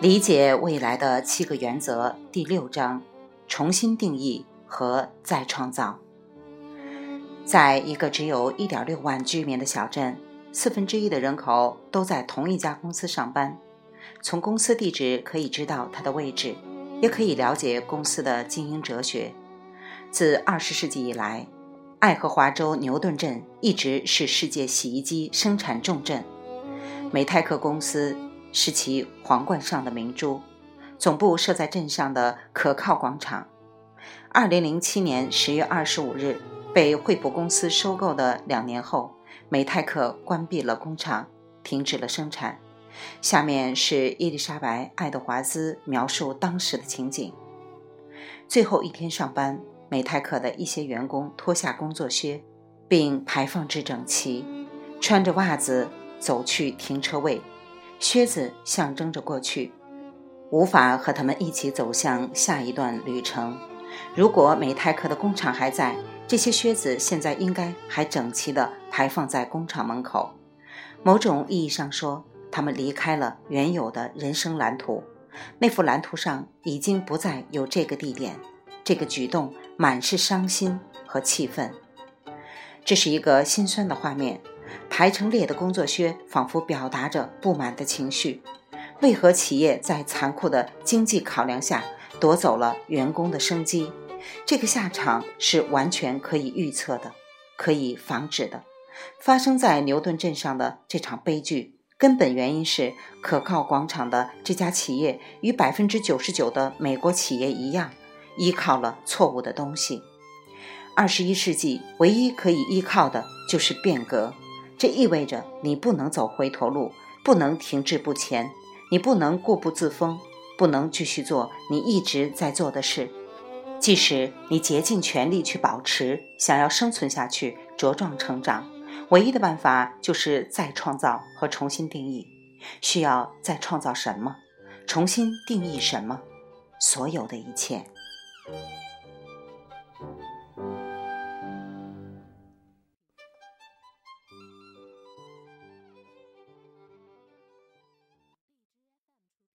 理解未来的七个原则第六章：重新定义和再创造。在一个只有一点六万居民的小镇，四分之一的人口都在同一家公司上班。从公司地址可以知道它的位置，也可以了解公司的经营哲学。自二十世纪以来，爱荷华州牛顿镇一直是世界洗衣机生产重镇。美泰克公司。是其皇冠上的明珠，总部设在镇上的可靠广场。二零零七年十月二十五日，被惠普公司收购的两年后，美泰克关闭了工厂，停止了生产。下面是伊丽莎白·爱德华兹描述当时的情景：最后一天上班，美泰克的一些员工脱下工作靴，并排放至整齐，穿着袜子走去停车位。靴子象征着过去，无法和他们一起走向下一段旅程。如果美泰克的工厂还在，这些靴子现在应该还整齐地排放在工厂门口。某种意义上说，他们离开了原有的人生蓝图。那幅蓝图上已经不再有这个地点。这个举动满是伤心和气愤。这是一个心酸的画面。排成列的工作靴，仿佛表达着不满的情绪。为何企业在残酷的经济考量下夺走了员工的生机？这个下场是完全可以预测的，可以防止的。发生在牛顿镇上的这场悲剧，根本原因是可靠广场的这家企业与百分之九十九的美国企业一样，依靠了错误的东西。二十一世纪唯一可以依靠的就是变革。这意味着你不能走回头路，不能停滞不前，你不能固步自封，不能继续做你一直在做的事。即使你竭尽全力去保持，想要生存下去、茁壮成长，唯一的办法就是再创造和重新定义。需要再创造什么？重新定义什么？所有的一切。